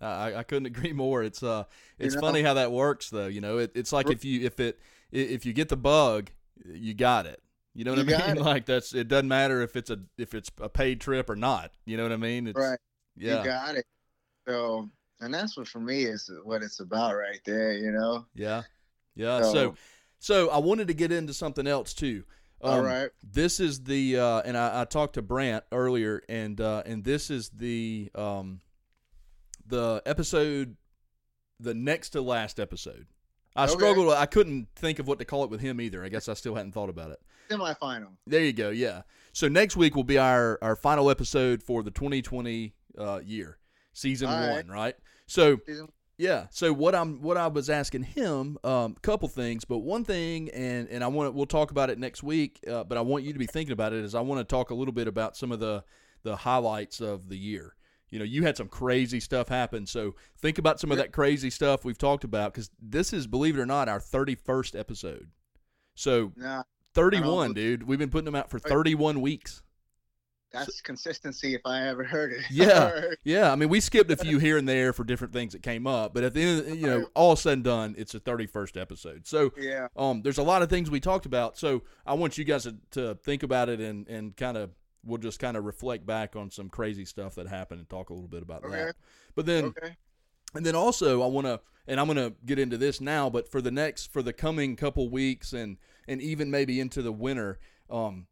I, I- couldn't [LAUGHS] agree more. It's uh, it's know? funny how that works, though. You know, it, it's like if you if it if you get the bug, you got it. You know what You I mean? [LAUGHS] it. Like that's it. Doesn't matter if it's a if it's a paid trip or not. You know what I mean? It's, right, Yeah. you got it. So, and that's what for me is what it's about right there. You know. Yeah. Yeah. So, so I wanted to get into something else too. all Um, right. This is the uh, and I, I talked to Brant earlier, and uh, and this is the um, the episode, the next to last episode. I Okay. struggled. I couldn't think of what to call it with him either. I guess I still hadn't thought about it. Semifinal. There you go. Yeah. So next week will be our our final episode for the 2020 uh, year, season All right. one. Right. So Season- yeah. So what I'm what I was asking him, um, couple things, but one thing, and and I want we'll talk about it next week. Uh, but I want you to be thinking about it. Is I want to talk a little bit about some of the the highlights of the year. You know, you had some crazy stuff happen. So think about some of that crazy stuff we've talked about because this is, believe it or not, our 31st episode. So Nah, 31, dude. We've been putting them out for 31 weeks. That's consistency if I ever heard it. [LAUGHS] Yeah. Yeah, I mean, we skipped a few [LAUGHS] here and there for different things that came up, but at the end, you know, all said and done, it's a 31st episode. So, yeah. um, there's a lot of things we talked about. So, I want you guys to, to think about it and and kind of we'll just kind of reflect back on some crazy stuff that happened and talk a little bit about Okay. that. But then, Okay. and then also, I want to, and I'm going to get into this now, but for the next, for the coming couple weeks, and and even maybe into the winter, um,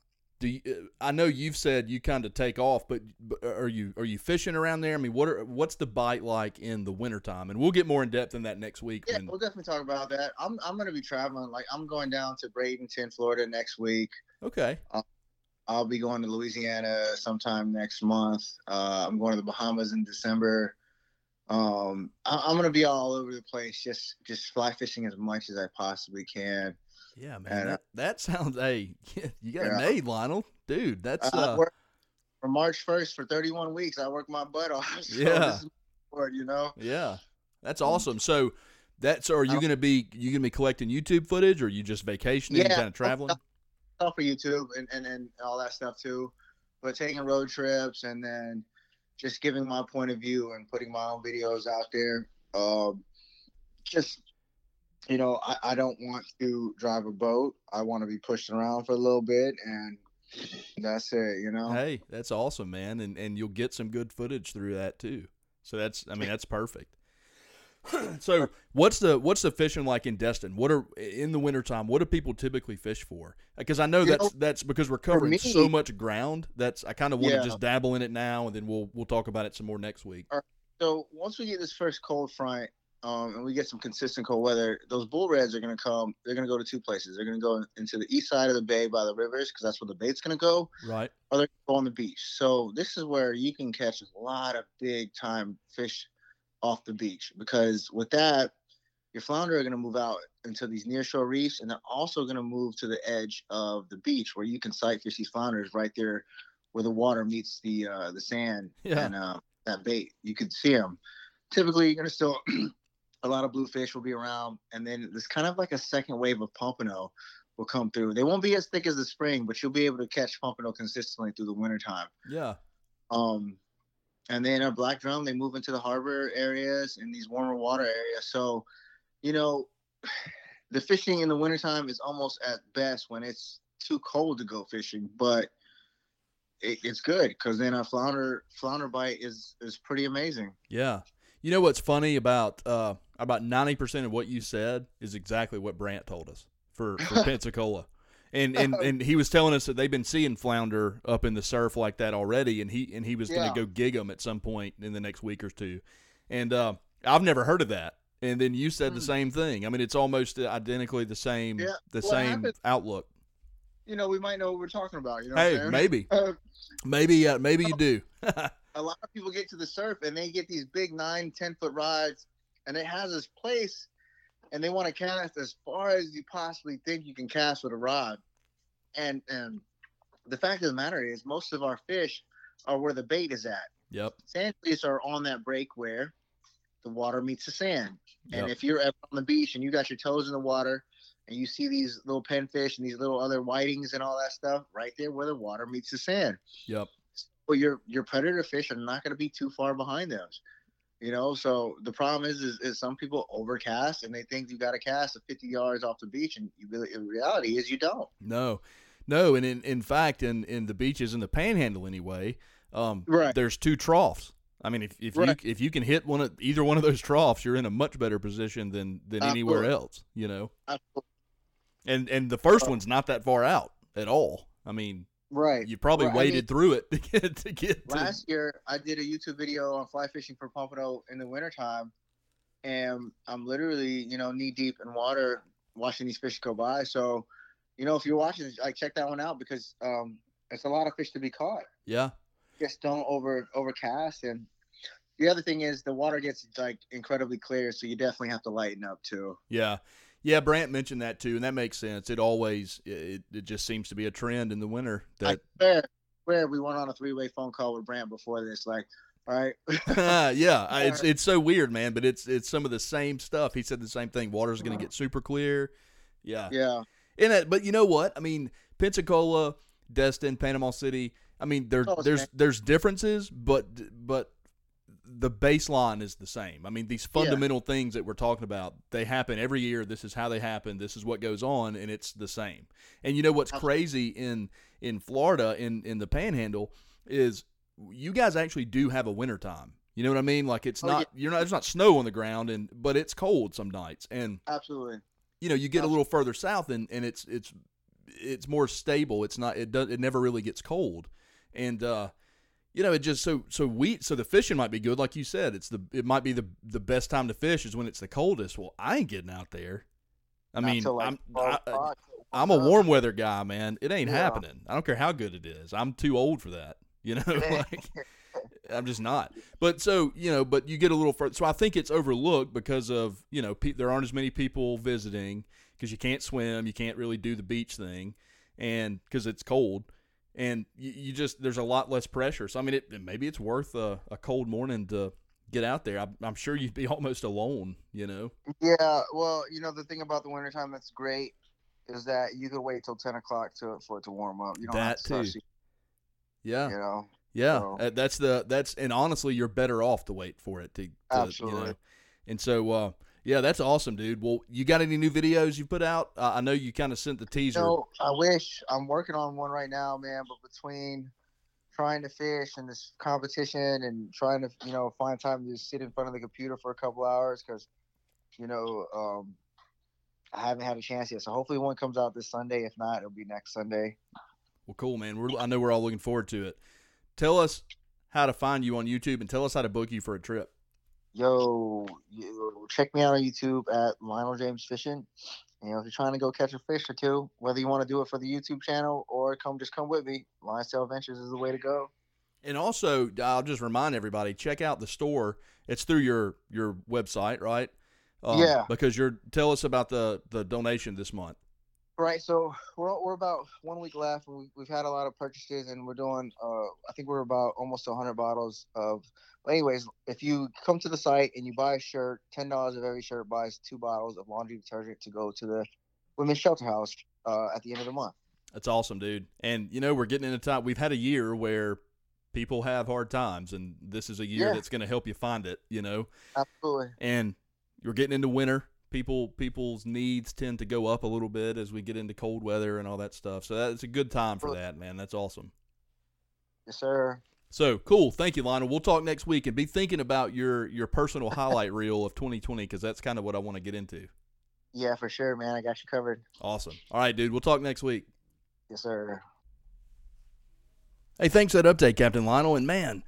do you, uh, I know you've said you kind of take off, but, but are you are you fishing around there? I mean, what are what's the bite like in the wintertime? And we'll get more in depth in that next week. Yeah, when, we'll definitely talk about that. I'm I'm gonna be traveling. Like I'm going down to Bradenton, Florida next week. okay, I'll be going to Louisiana sometime next month. Uh, I'm going to the Bahamas in December. Um, I, I'm gonna be all over the place, just just fly fishing as much as I possibly can. yeah, man, And, uh, that, that sounds. Hey, [LAUGHS] you got Yeah. made, Lionel, dude. That's uh, work from March 1st for 31 weeks. I work my butt off. [LAUGHS] So Yeah. you know. yeah, that's Um, awesome. So. That's are you gonna be you gonna be collecting YouTube footage or are you just vacationing, Yeah, kind of traveling? all for YouTube and, and, and all that stuff too. But taking road trips and then just giving my point of view and putting my own videos out there. Um, just you know, I, I don't want to drive a boat. I want to be pushed around for a little bit, and that's it. You know. Hey, that's awesome, man, and and you'll get some good footage through that too. So that's, I mean, that's perfect. [CLEARS THROAT] so what's the what's the fishing like in Destin? What are in the wintertime, What do people typically fish for? Because I know You that's know, that's because we're covering me- so much ground. That's I kind of want to Yeah. just dabble in it now, and then we'll we'll talk about it some more next week. So once we get this first cold front, um, and we get some consistent cold weather, those bull reds are gonna come. They're gonna go to two places. They're gonna go into the east side of the bay by the rivers because that's where the bait's gonna go, Right? or they're gonna go on the beach. So this is where you can catch a lot of big time fish off the beach because with that, your flounder are gonna move out into these nearshore reefs, and they're also gonna move to the edge of the beach where you can sight fish these flounders right there, where the water meets the uh, the sand Yeah. and uh, that bait. You can see them. Typically, you're gonna still [CLEARS THROAT] a lot of bluefish will be around, and then this kind of like a second wave of pompano will come through. They won't be as thick as the spring, but you'll be able to catch pompano consistently through the wintertime. Yeah. Um, and then a black drum, they move into the harbor areas and these warmer water areas. So, you know, [SIGHS] the fishing in the wintertime is almost at best when it's too cold to go fishing, but it, it's good because then a flounder flounder bite is is pretty amazing. Yeah. You know what's funny about uh, about ninety percent of what you said is exactly what Brant told us for, for [LAUGHS] Pensacola. And, and [LAUGHS] and he was telling us that they've been seeing flounder up in the surf like that already, and he and he was going Yeah. to go gig them at some point in the next week or two. And uh, I've never heard of that. And then you said the Mm. same thing. I mean, it's almost identically the same Yeah. the same outlook. You know, we might know what we're talking about. You know, Hey, maybe [LAUGHS] Uh, maybe uh, maybe you [LAUGHS] do. a lot of people get to the surf and they get these big nine, ten foot rods, and it has this place, and they want to cast as far as you possibly think you can cast with a rod. And and the fact of the matter is, most of our fish are where the bait is at. yep. Sand fleas are on that break where the water meets the sand. And Yep. if you're ever on the beach and you got your toes in the water and you see these little pinfish and these little other whitings and all that stuff right there where the water meets the sand. Yep. Well, your your predator fish are not going to be too far behind those. You know, so the problem is, is, is some people overcast and they think you got to cast 50 yards off the beach, and you really, in reality is you don't. No, no, and in in fact, in in the beaches in the Panhandle anyway, um, Right. there's two troughs. I mean, if if Right. you if you can hit one of either one of those troughs, you're in a much better position than than anywhere else. You know, Absolutely. and and the first Uh, one's not that far out at all. I mean, Right. you probably I waded mean- through it [LAUGHS] to get to get to. last year I did a YouTube video on fly fishing for pompano in the wintertime and I'm literally, you know, knee deep in water watching these fish go by. So, you know, if you're watching, like check that one out because um it's a lot of fish to be caught. yeah, Just don't over overcast and the other thing is the water gets like incredibly clear, so you definitely have to lighten up too. yeah, yeah. Brant mentioned that too, and that makes sense. It always it, it just seems to be a trend in the winter that where we went on a three way phone call with Brant before this. Like, all right, [LAUGHS] [LAUGHS] yeah, I- it's it's so weird, man. But it's it's some of the same stuff. He said the same thing. Water's going to get super clear. Yeah, yeah, and that, but you know what? I mean, Pensacola, Destin, Panama City. I mean, there Oh, there's man. there's differences, but but the baseline is the same. I mean, these fundamental things that we're talking about, they happen every year. This is how they happen. This is what goes on, and it's the same. And you know what's crazy in in Florida in in the Panhandle is you guys actually do have a winter time. You know what I mean? Like it's Oh, not you're not there's not snow on the ground and but it's cold some nights and absolutely. you know you get a little further south and, and it's it's it's more stable. It's not it does it never really gets cold. And uh you know, it just so so we so the fishing might be good, like you said. It's the it might be the the best time to fish is when it's the coldest. Well, I ain't getting out there. I Not mean, like, I'm I, o'clock. I'm a warm weather guy, man. It ain't Yeah. happening. I don't care how good it is. I'm too old for that. [LAUGHS] You know, [LAUGHS] like I'm just not. But so you know, but you get a little further. So I think it's overlooked because of you know pe- there aren't as many people visiting because you can't swim, you can't really do the beach thing, and because it's cold, and you, you just there's a lot less pressure. So I mean, it maybe it's worth a, a cold morning to get out there. I'm, I'm sure you'd be [LAUGHS] almost alone. You know. Yeah, well, you know the thing about the wintertime that's great is that you can wait till ten o'clock to for it to warm up. You don't have That to too. Yeah. you know. Yeah, So- uh, that's the that's and honestly, you're better off to wait for it to, to you know. Absolutely. And so, uh, yeah, that's awesome, dude. Well, you got any new videos you put out? Uh, I know you kind of sent the teaser. No, I wish I'm working on one right now, man. But between trying to fish and this competition and trying to, you know, find time to just sit in front of the computer for a couple hours because, you know, um, I haven't had a chance yet. So hopefully one comes out this Sunday. If not, it'll be next Sunday. Well, cool, man. We're, I know we're all looking forward to it. Tell us how to find you on YouTube and tell us how to book you for a trip. Yo, you, check me out on YouTube at Lionel James Fishing. You know, if you're trying to go catch a fish or two, whether you want to do it for the YouTube channel or come just come with me, Liontail Ventures is the way to go. And also, I'll just remind everybody: check out the store. It's through your your website, right? Um, yeah. Because you're tell us about the the donation this month. Right. So we're we're about one week left, and we, we've had a lot of purchases, and we're doing. Uh, I think we're about almost 100 bottles of. Anyways, if you come to the site and you buy a shirt, ten dollars of every shirt buys two bottles of laundry detergent to go to the women's shelter house uh, at the end of the month. That's awesome, dude. And you know we're getting into time. We've had a year where people have hard times, and this is a year Yeah. that's going to help you find it. You know, Absolutely. and you're getting into winter. People people's needs tend to go up a little bit as we get into cold weather and all that stuff. So that's a good time for that, man. That's awesome. Yes, sir. So cool. Thank you, Lionel. We'll talk next week and be thinking about your your personal [LAUGHS] highlight reel of 2020 because that's kind of what I want to get into. Yeah, for sure, man. I got you covered. Awesome. All right, dude. We'll talk next week. Yes, sir. Hey, thanks for that update, Captain Lionel. And man,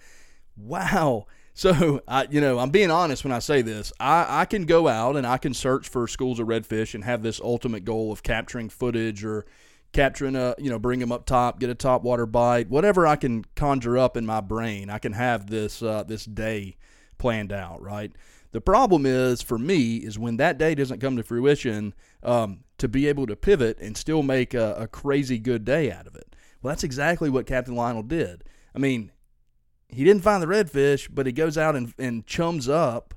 wow. So, I, you know, I'm being honest when I say this. I, I can go out and I can search for schools of redfish and have this ultimate goal of capturing footage or capturing a, you know, bring them up top, get a top water bite, whatever I can conjure up in my brain. I can have this uh, this day planned out, right? The problem is for me is when that day doesn't come to fruition, um, to be able to pivot and still make a, a crazy good day out of it. Well, that's exactly what Captain Lionel did. I mean, he didn't find the redfish, but he goes out and, and chums up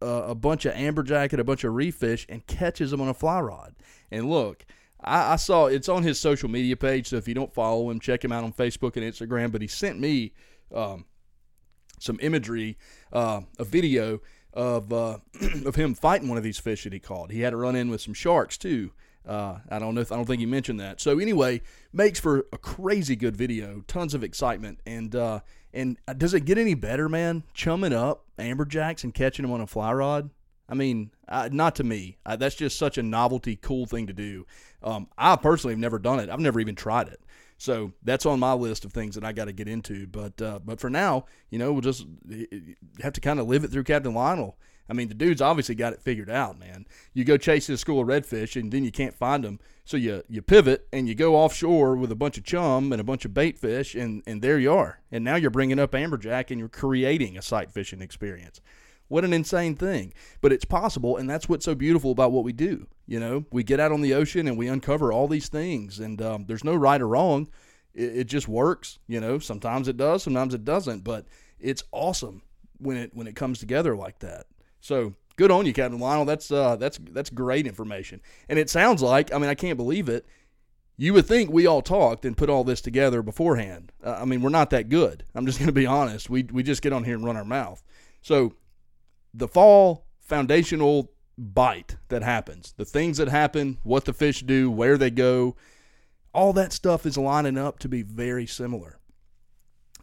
a bunch of amberjack and a bunch of reef fish and catches them on a fly rod. And look, I, I saw it's on his social media page, so if you don't follow him, check him out on Facebook and Instagram. But he sent me um, some imagery, uh, a video of uh, [CLEARS THROAT] of him fighting one of these fish that he caught. He had to run in with some sharks too. Uh, I don't know. If, I don't think he mentioned that. So anyway, makes for a crazy good video. Tons of excitement, and uh, and does it get any better, man? Chumming up amberjacks and catching them on a fly rod. I mean, uh, not to me. Uh, that's just such a novelty, cool thing to do. Um, I personally have never done it. I've never even tried it. So that's on my list of things that I got to get into. But uh, but for now, you know, we'll just have to kind of live it through Captain Lionel. I mean, the dude's obviously got it figured out, man. You go chasing a school of redfish, and then you can't find them. So you you pivot and you go offshore with a bunch of chum and a bunch of bait fish, and and there you are. And now you're bringing up amberjack, and you're creating a sight fishing experience. What an insane thing. But it's possible, and that's what's so beautiful about what we do. You know, we get out on the ocean and we uncover all these things, and um, there's no right or wrong. It, it just works. You know, sometimes it does, sometimes it doesn't. But it's awesome when it when it comes together like that. So good on you, Captain Lionel. That's uh, that's that's great information. And it sounds like, I mean, I can't believe it. You would think we all talked and put all this together beforehand. Uh, I mean, we're not that good. I'm just [LAUGHS] going to be honest. We we just get on here and run our mouth. So the fall foundational bite that happens, the things that happen, what the fish do, where they go, all that stuff is lining up to be very similar.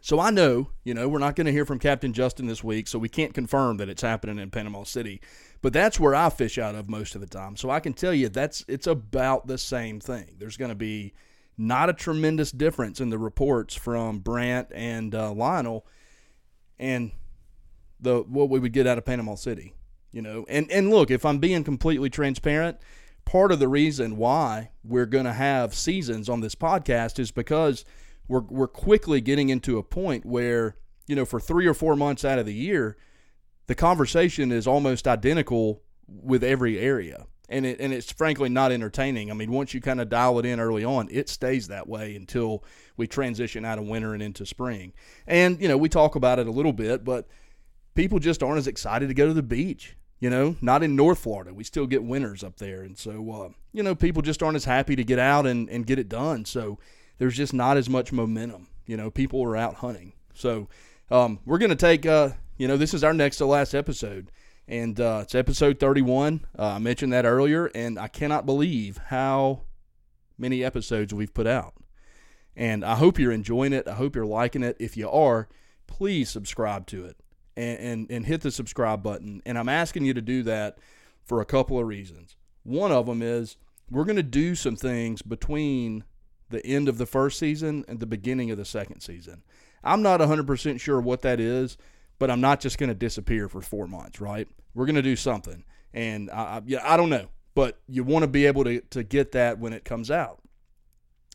So I know, you know, we're not going to hear from Captain Justin this week, so we can't confirm that it's happening in Panama City. But that's where I fish out of most of the time. So I can tell you that's it's about the same thing. There's going to be not a tremendous difference in the reports from Brant and uh, Lionel, and the what we would get out of Panama City. You know, and and look, if I'm being completely transparent, part of the reason why we're going to have seasons on this podcast is because we're we're quickly getting into a point where you know for three or four months out of the year, the conversation is almost identical with every area, and it and it's frankly not entertaining. I mean, once you kind of dial it in early on, it stays that way until we transition out of winter and into spring. And you know, we talk about it a little bit, but people just aren't as excited to go to the beach. You know, not in North Florida. We still get winters up there, and so uh, you know, people just aren't as happy to get out and and get it done. So there's just not as much momentum. You know, people are out hunting. So um, we're going to take, uh, you know, this is our next to last episode. And uh, it's episode 31. Uh, I mentioned that earlier, and I cannot believe how many episodes we've put out. And I hope you're enjoying it. I hope you're liking it. If you are, please subscribe to it and, and, and hit the subscribe button. And I'm asking you to do that for a couple of reasons. One of them is we're going to do some things between the end of the first season and the beginning of the second season. I'm not 100% sure what that is, but I'm not just going to disappear for four months, right? We're going to do something. And I, I, yeah, I don't know, but you want to be able to, to get that when it comes out.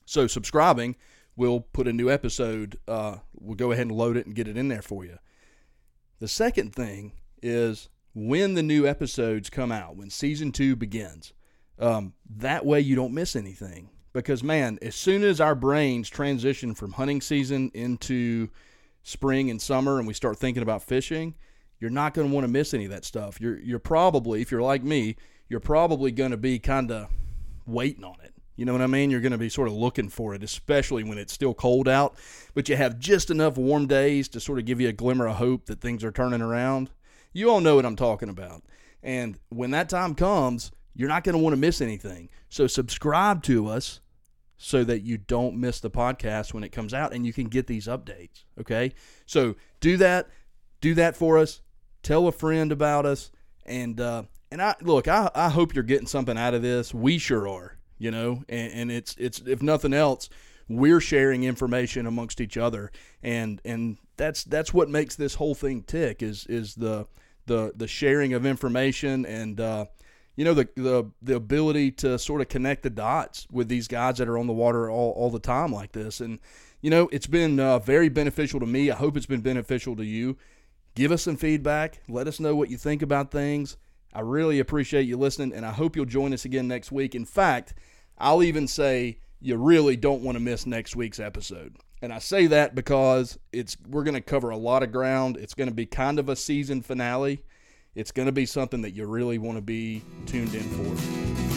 So subscribing, we'll put a new episode. Uh, we'll go ahead and load it and get it in there for you. The second thing is when the new episodes come out, when season two begins. Um, that way you don't miss anything. Because, man, as soon as our brains transition from hunting season into spring and summer and we start thinking about fishing, you're not going to want to miss any of that stuff. You're, you're probably, if you're like me, you're probably going to be kind of waiting on it. You know what I mean? You're going to be sort of looking for it, especially when it's still cold out, but you have just enough warm days to sort of give you a glimmer of hope that things are turning around. You all know what I'm talking about. And when that time comes, you're not going to want to miss anything. So subscribe to us so that you don't miss the podcast when it comes out and you can get these updates. Okay. So do that. Do that for us. Tell a friend about us. And, uh, and I look, I, I hope you're getting something out of this. We sure are you know, and, and it's it's if nothing else, we're sharing information amongst each other, and and that's that's what makes this whole thing tick is is the the the sharing of information and uh, you know the the the ability to sort of connect the dots with these guys that are on the water all all the time like this, and you know it's been uh, very beneficial to me. I hope it's been beneficial to you. Give us some feedback. Let us know what you think about things. I really appreciate you listening, and I hope you'll join us again next week. In fact, I'll even say you really don't want to miss next week's episode. And I say that because it's we're going to cover a lot of ground. It's going to be kind of a season finale. It's going to be something that you really want to be tuned in for.